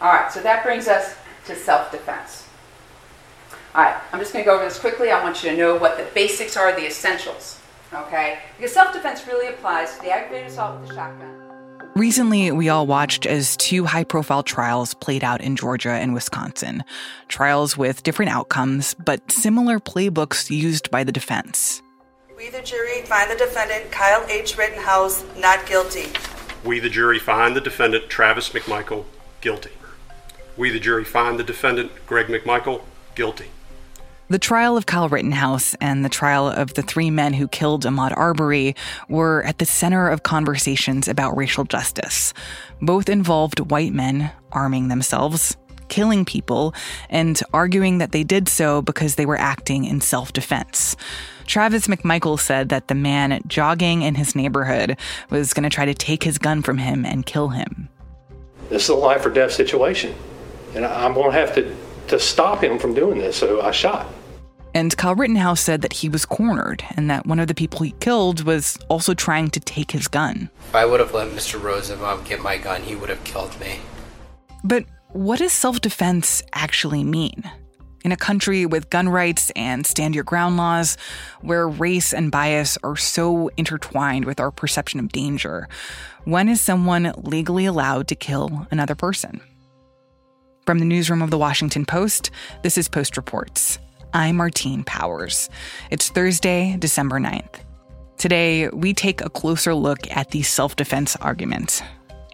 All right, so that brings us to self defense. All right, I'm just going to go over this quickly. I want you to know what the basics are, the essentials. Okay? Because self defense really applies to the aggravated assault with the shotgun. Recently, we all watched as two high profile trials played out in Georgia and Wisconsin. Trials with different outcomes, but similar playbooks used by the defense. We, the jury, find the defendant, Kyle H. Rittenhouse, not guilty. We, the jury, find the defendant, Travis McMichael, guilty. We, the jury, find the defendant, Greg McMichael, guilty. The trial of Kyle Rittenhouse and the trial of the three men who killed Ahmaud Arbery were at the center of conversations about racial justice. Both involved white men arming themselves, killing people, and arguing that they did so because they were acting in self defense. Travis McMichael said that the man jogging in his neighborhood was going to try to take his gun from him and kill him. This is a life or death situation, and I'm going to have to, to stop him from doing this, so I shot. And Kyle Rittenhouse said that he was cornered and that one of the people he killed was also trying to take his gun. If I would have let Mr. Rosenbaum get my gun, he would have killed me. But what does self defense actually mean? In a country with gun rights and stand your ground laws, where race and bias are so intertwined with our perception of danger, when is someone legally allowed to kill another person? From the newsroom of the Washington Post, this is Post Reports. I'm Martine Powers. It's Thursday, December 9th. Today, we take a closer look at the self defense argument.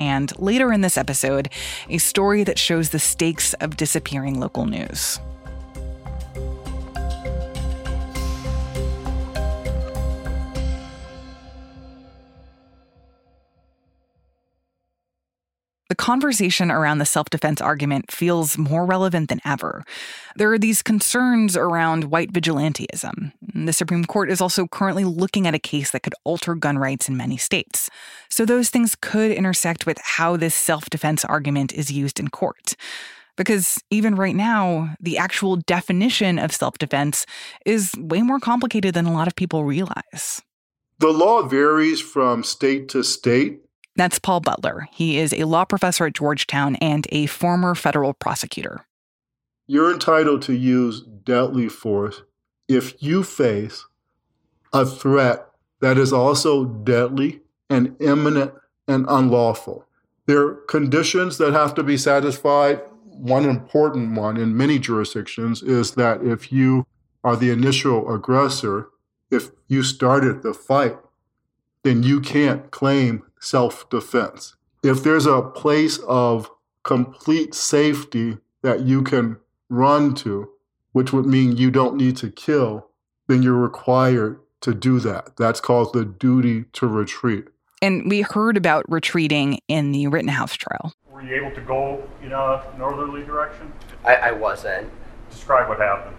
And later in this episode, a story that shows the stakes of disappearing local news. The conversation around the self defense argument feels more relevant than ever. There are these concerns around white vigilantism. The Supreme Court is also currently looking at a case that could alter gun rights in many states. So those things could intersect with how this self defense argument is used in court. Because even right now, the actual definition of self defense is way more complicated than a lot of people realize. The law varies from state to state. That's Paul Butler. He is a law professor at Georgetown and a former federal prosecutor. You're entitled to use deadly force if you face a threat that is also deadly and imminent and unlawful. There are conditions that have to be satisfied. One important one in many jurisdictions is that if you are the initial aggressor, if you started the fight, then you can't claim self defense. If there's a place of complete safety that you can run to, which would mean you don't need to kill, then you're required to do that. That's called the duty to retreat. And we heard about retreating in the Rittenhouse trial. Were you able to go in a northerly direction? I, I wasn't. Describe what happened.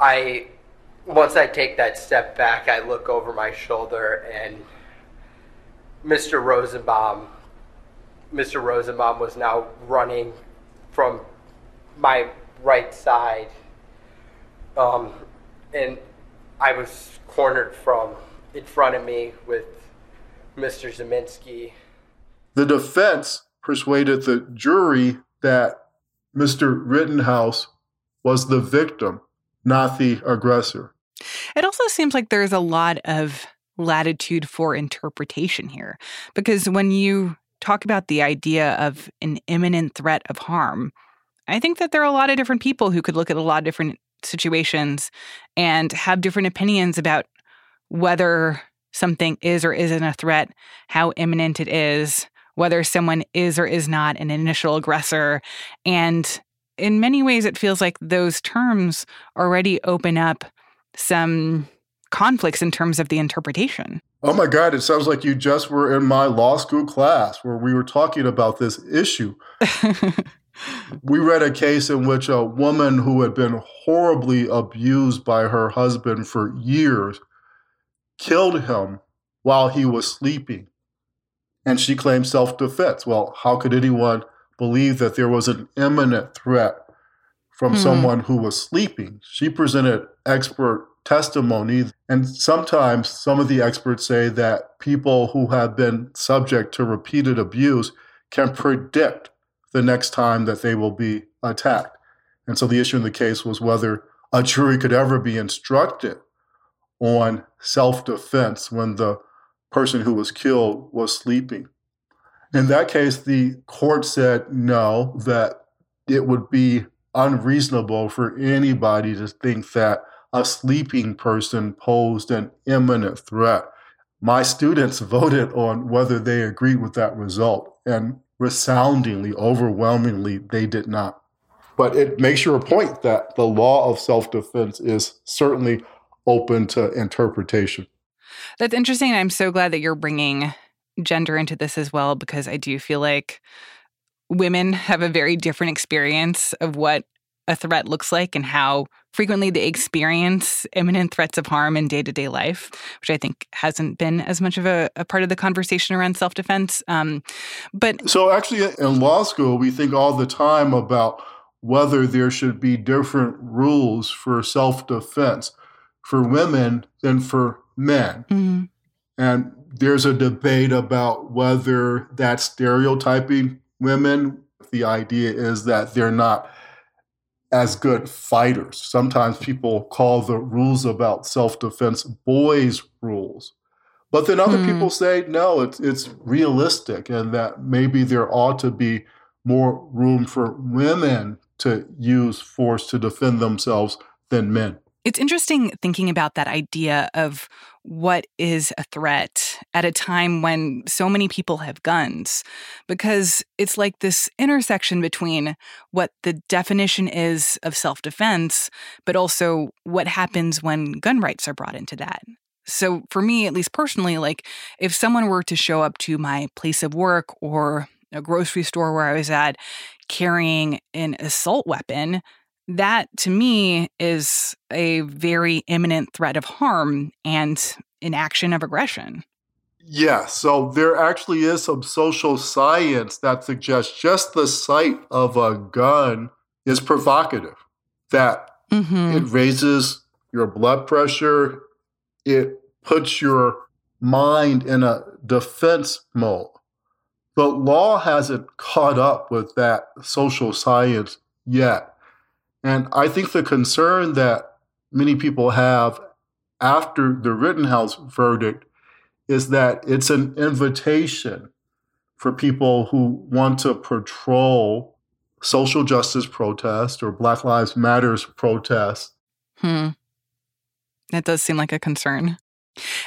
I, once I take that step back, I look over my shoulder and Mr. Rosenbaum, Mr. Rosenbaum was now running from my right side, um, and I was cornered from in front of me with Mr. Ziminski. The defense persuaded the jury that Mr. Rittenhouse was the victim, not the aggressor. Seems like there's a lot of latitude for interpretation here. Because when you talk about the idea of an imminent threat of harm, I think that there are a lot of different people who could look at a lot of different situations and have different opinions about whether something is or isn't a threat, how imminent it is, whether someone is or is not an initial aggressor. And in many ways, it feels like those terms already open up some conflicts in terms of the interpretation. Oh my God, it sounds like you just were in my law school class where we were talking about this issue. we read a case in which a woman who had been horribly abused by her husband for years killed him while he was sleeping. And she claimed self defense. Well, how could anyone believe that there was an imminent threat from hmm. someone who was sleeping? She presented expert testimony. And sometimes some of the experts say that people who have been subject to repeated abuse can predict the next time that they will be attacked. And so the issue in the case was whether a jury could ever be instructed on self defense when the person who was killed was sleeping. In that case, the court said no, that it would be unreasonable for anybody to think that a sleeping person posed an imminent threat. My students voted on whether they agreed with that result, and resoundingly, overwhelmingly, they did not. But it makes your point that the law of self defense is certainly open to interpretation. That's interesting. I'm so glad that you're bringing gender into this as well, because I do feel like women have a very different experience of what a threat looks like and how frequently they experience imminent threats of harm in day to day life, which I think hasn't been as much of a, a part of the conversation around self defense. Um, but so, actually, in law school, we think all the time about whether there should be different rules for self defense for women than for men. Mm-hmm. And there's a debate about whether that's stereotyping women. The idea is that they're not as good fighters. Sometimes people call the rules about self defense boys' rules. But then other mm. people say, no, it's, it's realistic and that maybe there ought to be more room for women to use force to defend themselves than men. It's interesting thinking about that idea of what is a threat at a time when so many people have guns, because it's like this intersection between what the definition is of self defense, but also what happens when gun rights are brought into that. So, for me, at least personally, like if someone were to show up to my place of work or a grocery store where I was at carrying an assault weapon, that to me is a very imminent threat of harm and an action of aggression. Yeah, so there actually is some social science that suggests just the sight of a gun is provocative, that mm-hmm. it raises your blood pressure, it puts your mind in a defense mode. But law hasn't caught up with that social science yet. And I think the concern that many people have after the Rittenhouse verdict is that it's an invitation for people who want to patrol social justice protests or Black Lives Matters protests. Hmm. That does seem like a concern.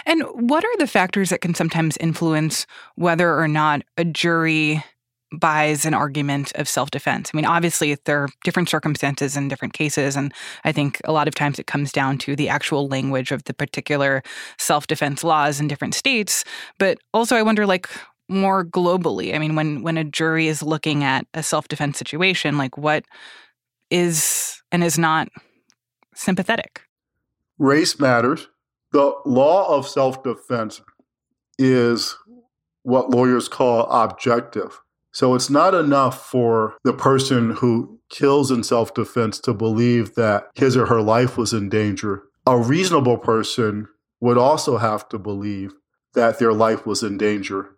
And what are the factors that can sometimes influence whether or not a jury buys an argument of self defense. I mean, obviously, there are different circumstances in different cases. And I think a lot of times it comes down to the actual language of the particular self defense laws in different states. But also, I wonder, like, more globally, I mean, when, when a jury is looking at a self defense situation, like, what is and is not sympathetic? Race matters. The law of self defense is what lawyers call objective. So it's not enough for the person who kills in self defense to believe that his or her life was in danger. A reasonable person would also have to believe that their life was in danger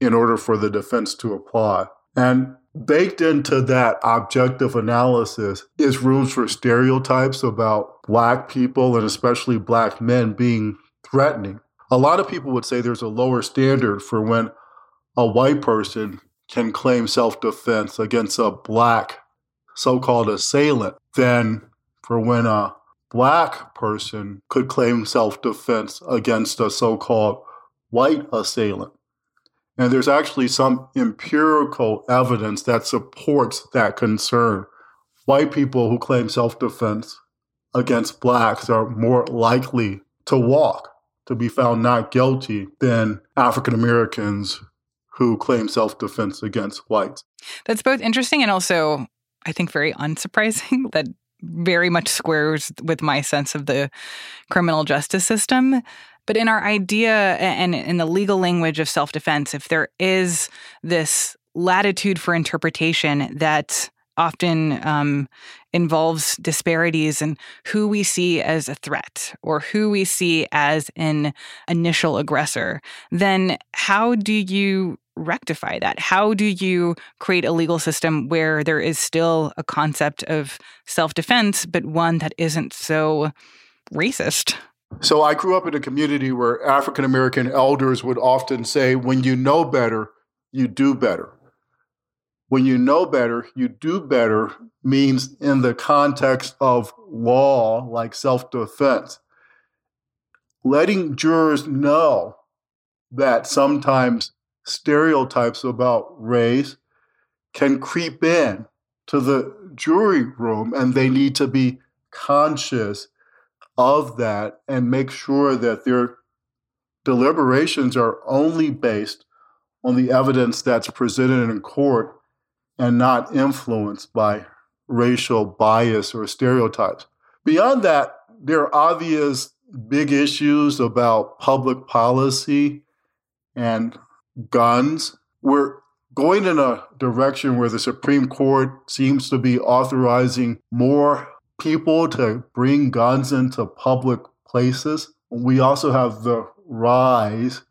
in order for the defense to apply. And baked into that objective analysis is rooms for stereotypes about Black people and especially Black men being threatening. A lot of people would say there's a lower standard for when a white person can claim self defense against a black so called assailant than for when a black person could claim self defense against a so called white assailant. And there's actually some empirical evidence that supports that concern. White people who claim self defense against blacks are more likely to walk, to be found not guilty, than African Americans who claim self defense against whites. That's both interesting and also, I think, very unsurprising. that very much squares with my sense of the criminal justice system. But in our idea and in the legal language of self defense, if there is this latitude for interpretation that often um, involves disparities in who we see as a threat or who we see as an initial aggressor, then how do you rectify that? How do you create a legal system where there is still a concept of self defense, but one that isn't so racist? So I grew up in a community where African American elders would often say, when you know better, you do better. When you know better, you do better means in the context of law, like self defense. Letting jurors know that sometimes stereotypes about race can creep in to the jury room and they need to be conscious of that and make sure that their deliberations are only based on the evidence that's presented in court and not influenced by racial bias or stereotypes. Beyond that, there are obvious big issues about public policy and guns. We're going in a direction where the Supreme Court seems to be authorizing more people to bring guns into public places. We also have the rise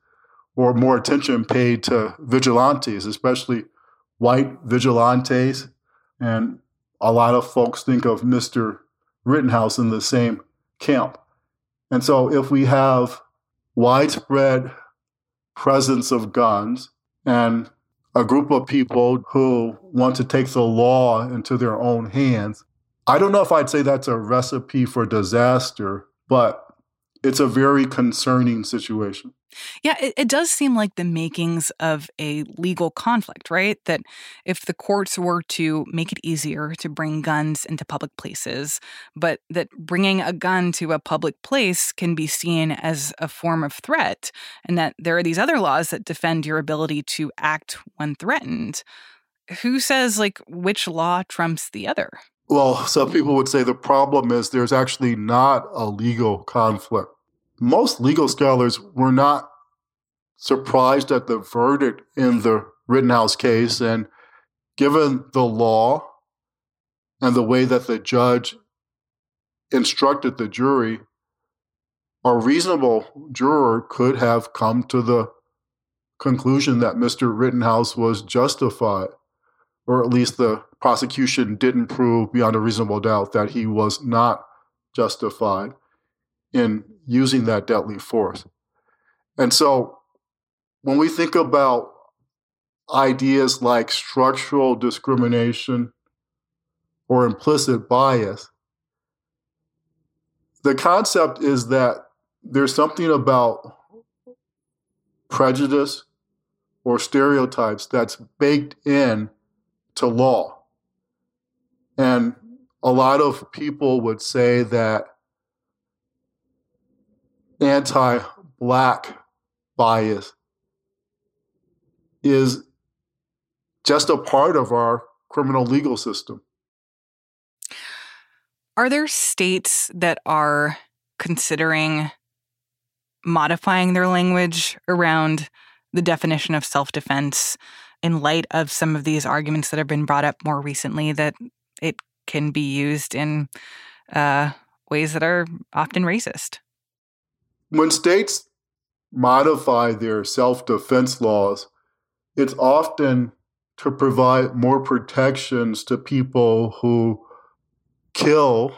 or more attention paid to vigilantes, especially white vigilantes. And a lot of folks think of Mr. Rittenhouse in the same camp. And so if we have widespread presence of guns and a group of people who want to take the law into their own hands, I don't know if I'd say that's a recipe for disaster, but it's a very concerning situation. Yeah, it, it, does seem like the makings of a legal conflict, right? That if the courts were to make it easier to bring guns into public places, but that bringing a gun to a public place can be seen as a form of threat, and that there are these other laws that defend your ability to act when threatened. Who says, like, which law trumps the other? Well, some people would say the problem is there's actually not a legal conflict. Most legal scholars were not surprised at the verdict in the Rittenhouse case. And given the law and the way that the judge instructed the jury, a reasonable juror could have come to the conclusion that Mr. Rittenhouse was justified, or at least the prosecution didn't prove beyond a reasonable doubt that he was not justified in using that deadly force. And so when we think about ideas like structural discrimination or implicit bias, the concept is that there's something about prejudice or stereotypes that's baked in to law. And a lot of people would say that anti black bias is just a part of our criminal legal system. Are there states that are considering modifying their language around the definition of self defense in light of some of these arguments that have been brought up more recently that it can be used in uh, ways that are often racist. When states modify their self defense laws, it's often to provide more protections to people who kill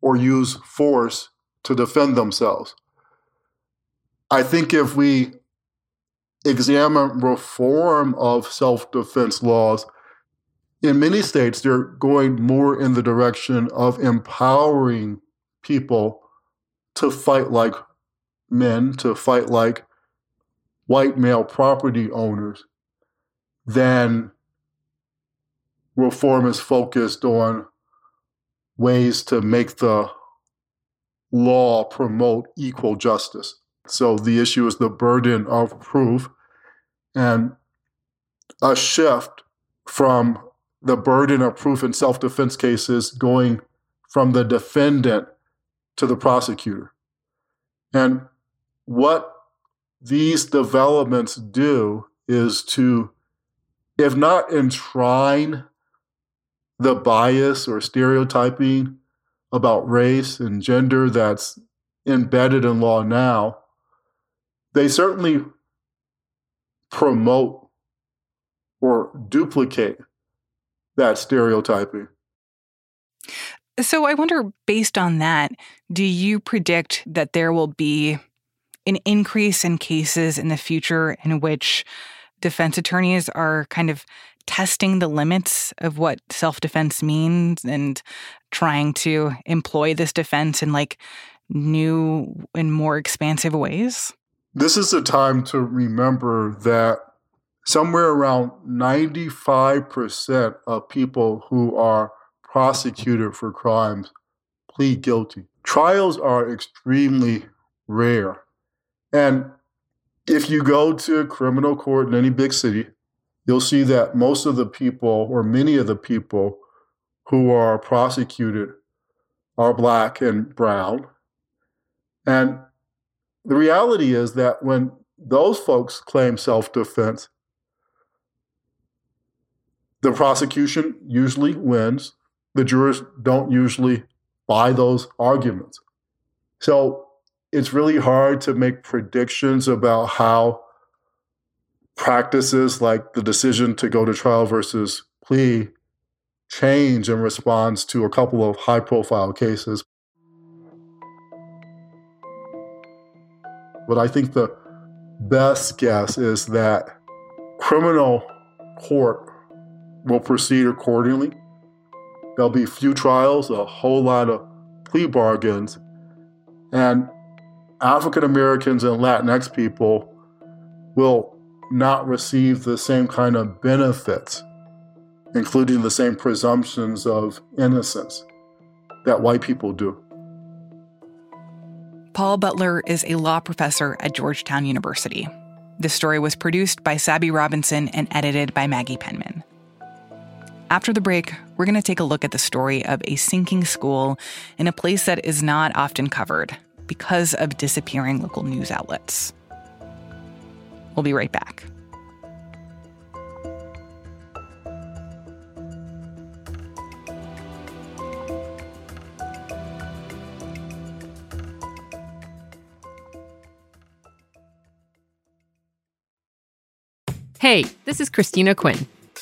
or use force to defend themselves. I think if we examine reform of self defense laws, in many states, they're going more in the direction of empowering people to fight like men, to fight like white male property owners, than reform is focused on ways to make the law promote equal justice. So the issue is the burden of proof and a shift from the burden of proof in self defense cases going from the defendant to the prosecutor. And what these developments do is to, if not enshrine the bias or stereotyping about race and gender that's embedded in law now, they certainly promote or duplicate that stereotyping. So I wonder, based on that, do you predict that there will be an increase in cases in the future in which defense attorneys are kind of testing the limits of what self defense means and trying to employ this defense in like new and more expansive ways? This is a time to remember that somewhere around 95% of people who are prosecuted for crimes plead guilty. Trials are extremely rare. And if you go to a criminal court in any big city, you'll see that most of the people, or many of the people who are prosecuted, are black and brown. And the reality is that when those folks claim self defense, the prosecution usually wins. The jurors don't usually buy those arguments. So it's really hard to make predictions about how practices like the decision to go to trial versus plea change in response to a couple of high profile cases. But I think the best guess is that criminal court will proceed accordingly. There'll be few trials, a whole lot of plea bargains, and African Americans and Latinx people will not receive the same kind of benefits, including the same presumptions of innocence that white people do. Paul Butler is a law professor at Georgetown University. This story was produced by Sabby Robinson and edited by Maggie Penman. After the break, we're going to take a look at the story of a sinking school in a place that is not often covered because of disappearing local news outlets. We'll be right back. Hey, this is Christina Quinn.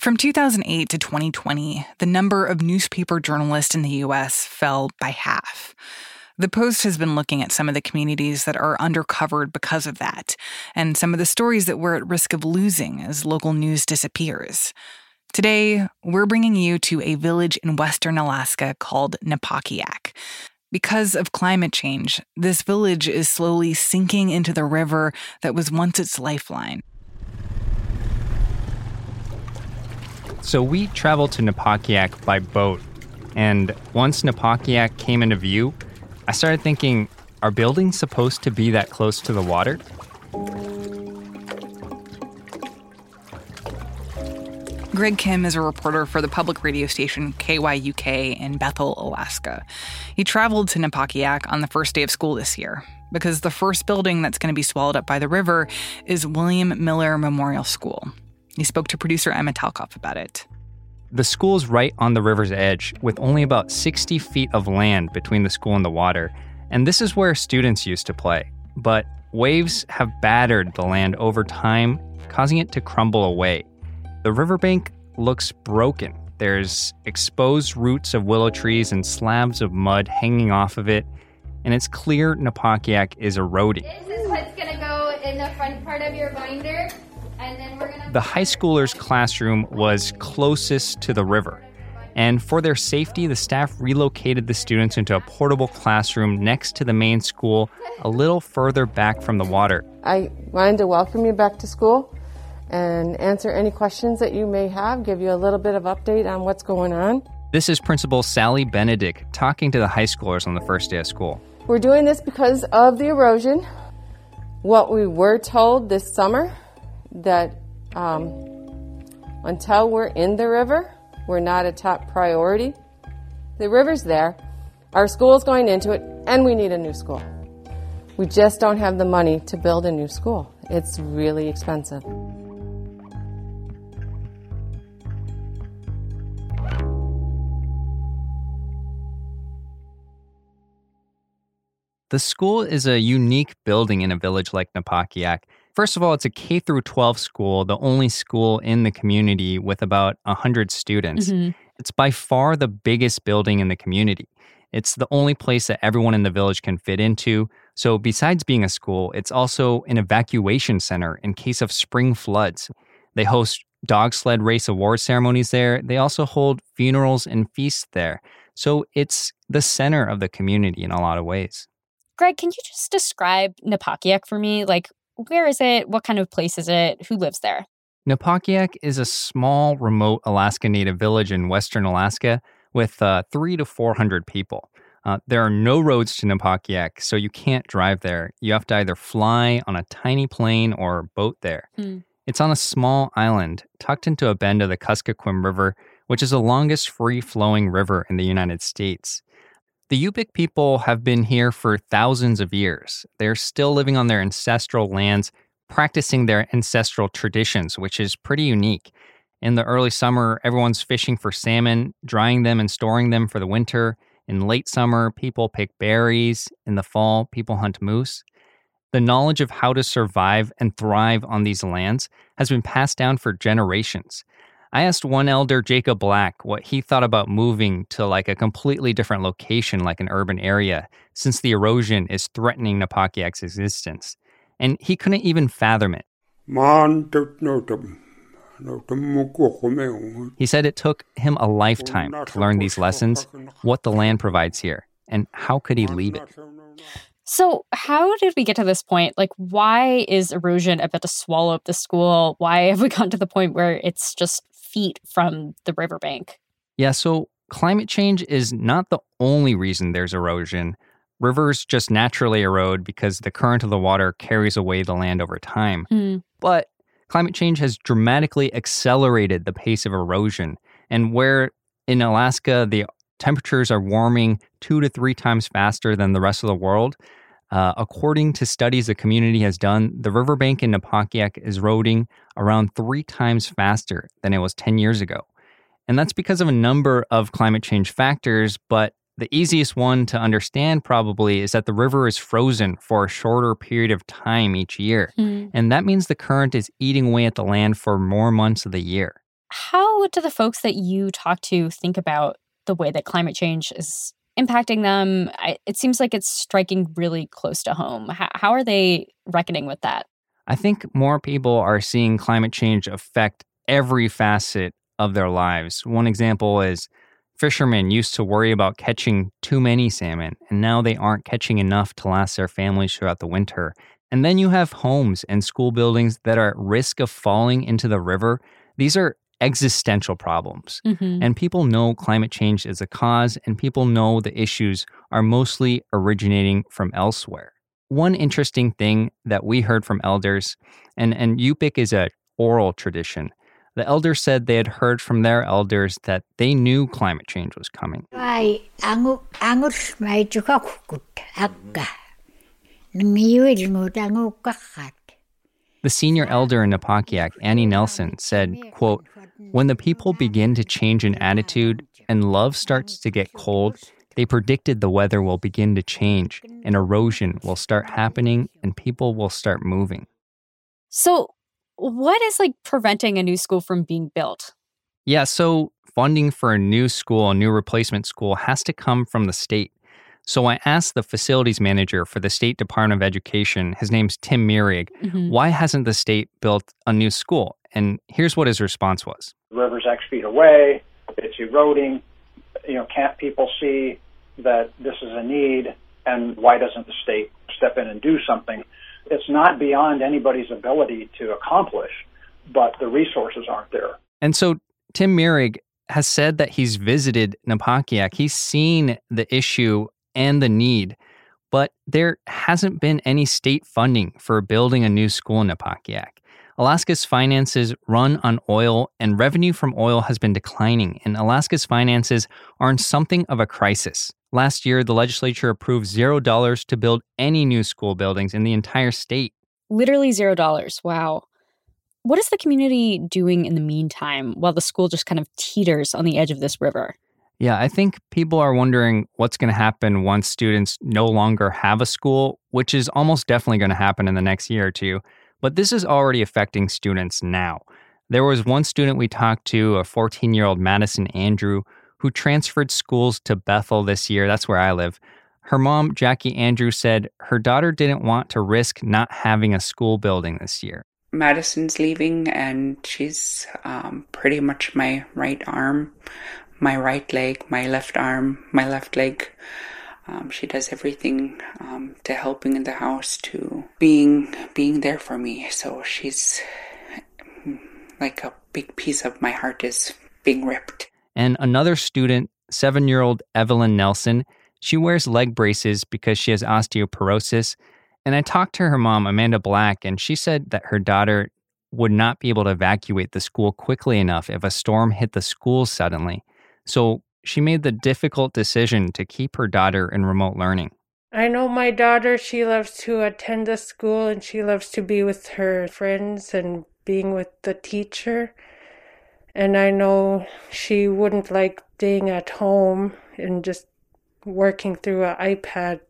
From 2008 to 2020, the number of newspaper journalists in the US fell by half. The Post has been looking at some of the communities that are undercovered because of that, and some of the stories that we're at risk of losing as local news disappears. Today, we're bringing you to a village in western Alaska called Napakiak. Because of climate change, this village is slowly sinking into the river that was once its lifeline. So we traveled to Napakiak by boat. And once Napakiak came into view, I started thinking are buildings supposed to be that close to the water? Greg Kim is a reporter for the public radio station KYUK in Bethel, Alaska. He traveled to Napakiak on the first day of school this year because the first building that's going to be swallowed up by the river is William Miller Memorial School. He spoke to producer Emma Talkoff about it. The school's right on the river's edge, with only about 60 feet of land between the school and the water, and this is where students used to play. But waves have battered the land over time, causing it to crumble away. The riverbank looks broken. There's exposed roots of willow trees and slabs of mud hanging off of it, and it's clear Napakiak is eroding. This is what's going to go in the front part of your binder. The high schoolers' classroom was closest to the river. And for their safety, the staff relocated the students into a portable classroom next to the main school, a little further back from the water. I wanted to welcome you back to school and answer any questions that you may have, give you a little bit of update on what's going on. This is Principal Sally Benedict talking to the high schoolers on the first day of school. We're doing this because of the erosion. What we were told this summer that Um, until we're in the river, we're not a top priority. The river's there, our school's going into it, and we need a new school. We just don't have the money to build a new school. It's really expensive. The school is a unique building in a village like Napakiak. First of all, it's a K through 12 school, the only school in the community with about 100 students. Mhm. It's by far the biggest building in the community. It's the only place that everyone in the village can fit into. So, besides being a school, it's also an evacuation center in case of spring floods. They host dog sled race award ceremonies there. They also hold funerals and feasts there. So, it's the center of the community in a lot of ways. Greg, can you just describe Napakiak for me? Like, where is it? What kind of place is it? Who lives there? Napakiak is a small, remote Alaska Native village in western Alaska with uh, three to 400 people. Uh, there are no roads to Napakiak, so you can't drive there. You have to either fly on a tiny plane or boat there. Hmm. It's on a small island tucked into a bend of the Kuskokwim River, which is the longest free flowing river in the United States. The Yupik people have been here for thousands of years. They're still living on their ancestral lands, practicing their ancestral traditions, which is pretty unique. In the early summer, everyone's fishing for salmon, drying them and storing them for the winter. In late summer, people pick berries. In the fall, people hunt moose. The knowledge of how to survive and thrive on these lands has been passed down for generations. I asked one elder, Jacob Black, what he thought about moving to like a completely different location, like an urban area, since the erosion is threatening Napakiak's existence. And he couldn't even fathom it. He said it took him a lifetime to learn these lessons, what the land provides here, and how could he leave it. So, how did we get to this point? Like, why is erosion about to swallow up the school? Why have we gotten to the point where it's just feet from the riverbank? Yeah, so climate change is not the only reason there's erosion. Rivers just naturally erode because the current of the water carries away the land over time. Hmm. But climate change has dramatically accelerated the pace of erosion. And where in Alaska the temperatures are warming two to three times faster than the rest of the world, uh, according to studies the community has done, the riverbank in Napakiak is eroding around three times faster than it was 10 years ago. And that's because of a number of climate change factors, but the easiest one to understand probably is that the river is frozen for a shorter period of time each year. Hmm. And that means the current is eating away at the land for more months of the year. How do the folks that you talk to think about the way that climate change is impacting them? I, it seems like it's striking really close to home. How, how are they reckoning with that? I think more people are seeing climate change affect every facet of their lives. One example is fishermen used to worry about catching too many salmon, and now they aren't catching enough to last their families throughout the winter. And then you have homes and school buildings that are at risk of falling into the river. These are existential problems. Mhm. And people know climate change is a cause, and people know the issues are mostly originating from elsewhere. One interesting thing that we heard from elders, and, and Yupik is a oral tradition. The elders said they had heard from their elders that they knew climate change was coming. Ai angu angur mai chuka kut akka. Ngiwe ngut angu kakat. The senior elder in Napakiak, Annie Nelson, said, quote, When the people begin to change in attitude and love starts to get cold, they predicted the weather will begin to change and erosion will start happening and people will start moving. So, what is like preventing a new school from being built? Yeah, so funding for a new school, a new replacement school, has to come from the state. So I asked the facilities manager for the State Department of Education, his name's Tim Mearig, Mhm. why hasn't the state built a new school? And here's what his response was. The river's X feet away, it's eroding. You know, can't people see that this is a need and why doesn't the state step in and do something? It's not beyond anybody's ability to accomplish, but the resources aren't there. And so Tim Mearig has said that he's visited Napakiak. He's seen the issue and the need, but there hasn't been any state funding for building a new school in Napakiak. Alaska's finances run on oil, and revenue from oil has been declining, and Alaska's finances are in something of a crisis. Last year, the legislature approved zero dollars to build any new school buildings in the entire state. Literally zero dollars. Wow. What is the community doing in the meantime while the school just kind of teeters on the edge of this river? Yeah, I think people are wondering what's going to happen once students no longer have a school, which is almost definitely going to happen in the next year or two. But this is already affecting students now. There was one student we talked to, a 14 year old Madison Andrew, who transferred schools to Bethel this year. That's where I live. Her mom, Jackie Andrew, said her daughter didn't want to risk not having a school building this year. Madison's leaving, and she's um, pretty much my right arm, my right leg, my left arm, my left leg. Um, she does everything um, to helping in the house, to being being there for me. So she's like a big piece of my heart is being ripped. And another student, seven year old Evelyn Nelson, she wears leg braces because she has osteoporosis. And I talked to her mom, Amanda Black, and she said that her daughter would not be able to evacuate the school quickly enough if a storm hit the school suddenly. So she made the difficult decision to keep her daughter in remote learning. I know my daughter, she loves to attend the school and she loves to be with her friends and being with the teacher. And I know she wouldn't like staying at home and just working through an iPad.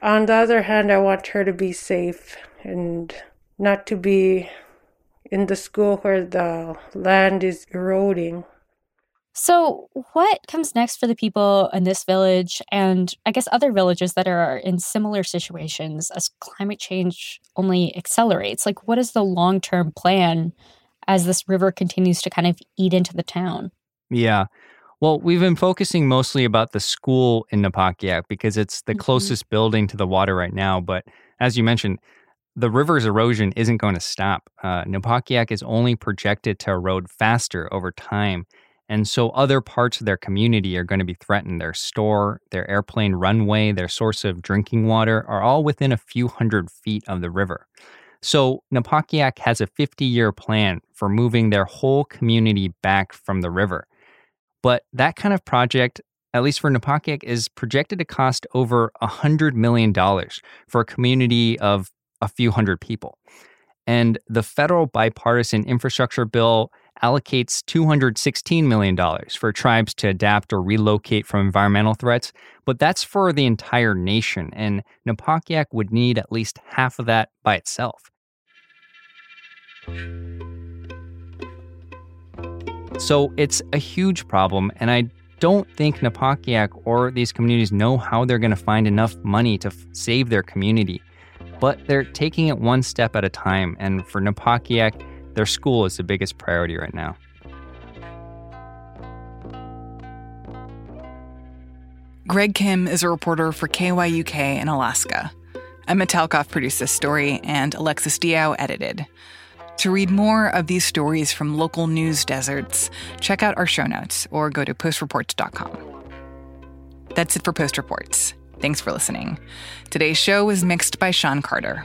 On the other hand, I want her to be safe and not to be in the school where the land is eroding. So, what comes next for the people in this village and I guess other villages that are in similar situations as climate change only accelerates? Like, what is the long term plan as this river continues to kind of eat into the town? Yeah. Well, we've been focusing mostly about the school in Napakiak because it's the mm-hmm. closest building to the water right now. But as you mentioned, the river's erosion isn't going to stop. Uh, Napakiak is only projected to erode faster over time. And so other parts of their community are going to be threatened. Their store, their airplane runway, their source of drinking water are all within a few hundred feet of the river. So Napakiak has a 50 year plan for moving their whole community back from the river. But that kind of project, at least for Napakiak, is projected to cost over $100 million for a community of a few hundred people. And the federal bipartisan infrastructure bill allocates $216 million for tribes to adapt or relocate from environmental threats, but that's for the entire nation, and Napakiak would need at least half of that by itself. So it's a huge problem, and I don't think Napakiak or these communities know how they're going to find enough money to f- save their community. But they're taking it one step at a time, and for Napakiak, their school is the biggest priority right now. Greg Kim is a reporter for KYUK in Alaska. Emma Talkoff produced this story, and Alexis Diao edited. To read more of these stories from local news deserts, check out our show notes or go to postreports.com. That's it for Post Reports. Thanks for listening. Today's show was mixed by Sean Carter.